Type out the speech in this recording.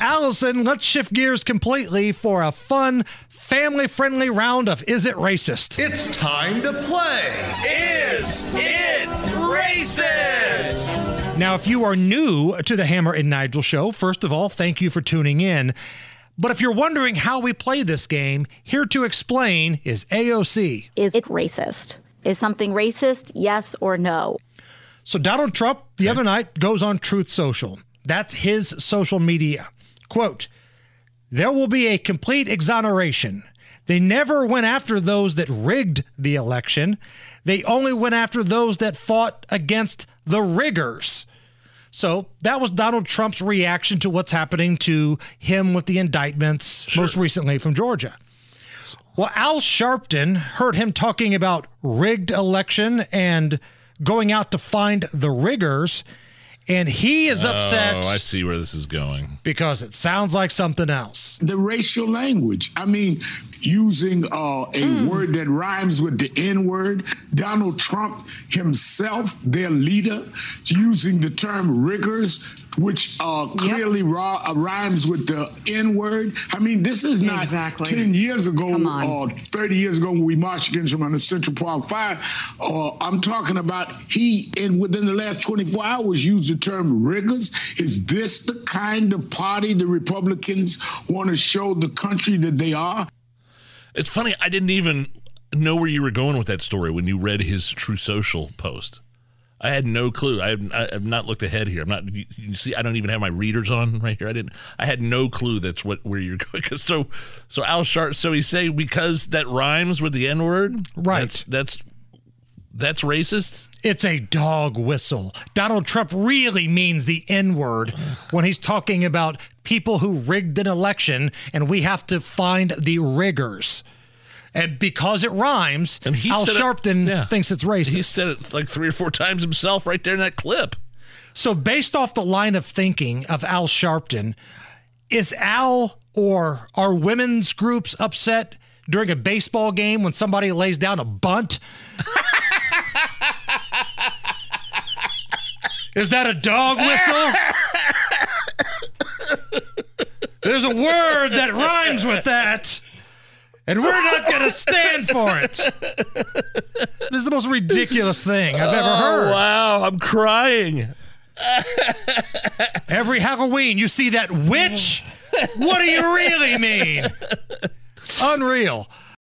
Allison, let's shift gears completely for a fun, family friendly round of Is It Racist? It's time to play. Is it racist? Now, if you are new to the Hammer and Nigel show, first of all, thank you for tuning in. But if you're wondering how we play this game, here to explain is AOC. Is it racist? Is something racist? Yes or no? So, Donald Trump the other night goes on Truth Social. That's his social media. Quote, there will be a complete exoneration. They never went after those that rigged the election. They only went after those that fought against the riggers. So that was Donald Trump's reaction to what's happening to him with the indictments, most recently from Georgia. Well, Al Sharpton heard him talking about rigged election and going out to find the riggers. And he is upset Oh, I see where this is going. because it sounds like something else. the racial language. I mean, using uh, a word that rhymes with the N word. Donald Trump himself, their leader, using the term riggers, which uh, clearly ra- uh, rhymes with the N word. I mean, this is not Exactly. 10 years ago or 30 years ago when we marched against him on the Central Park Five. Uh, I'm talking about he, and within the last 24 hours, used the term riggers. Is this the kind of party the Republicans want to show the country that they are? It's funny. I didn't even know where you were going with that story when you read his True Social post. I had no clue. I have, I have not looked ahead here. I'm not. You, you see, I don't even have my readers on right here. I didn't. I had no clue that's what where you're going. so, so Al Sharp. So he say because that rhymes with the N word. Right. That's, that's that's racist. It's a dog whistle. Donald Trump really means the N word when he's talking about people who rigged an election and we have to find the riggers. And because it rhymes, And he Al said it- Sharpton yeah. thinks it's racist. He said it like three or four times himself right there in that clip. So, based off the line of thinking of Al Sharpton, is Al or are women's groups upset during a baseball game when somebody lays down a bunt? is that a dog whistle? There's a word that rhymes with that. And we're not going to stand for it. This is the most ridiculous thing I've ever oh, heard. Oh, wow, I'm crying. Every Halloween, you see that witch. What do you really mean? Unreal.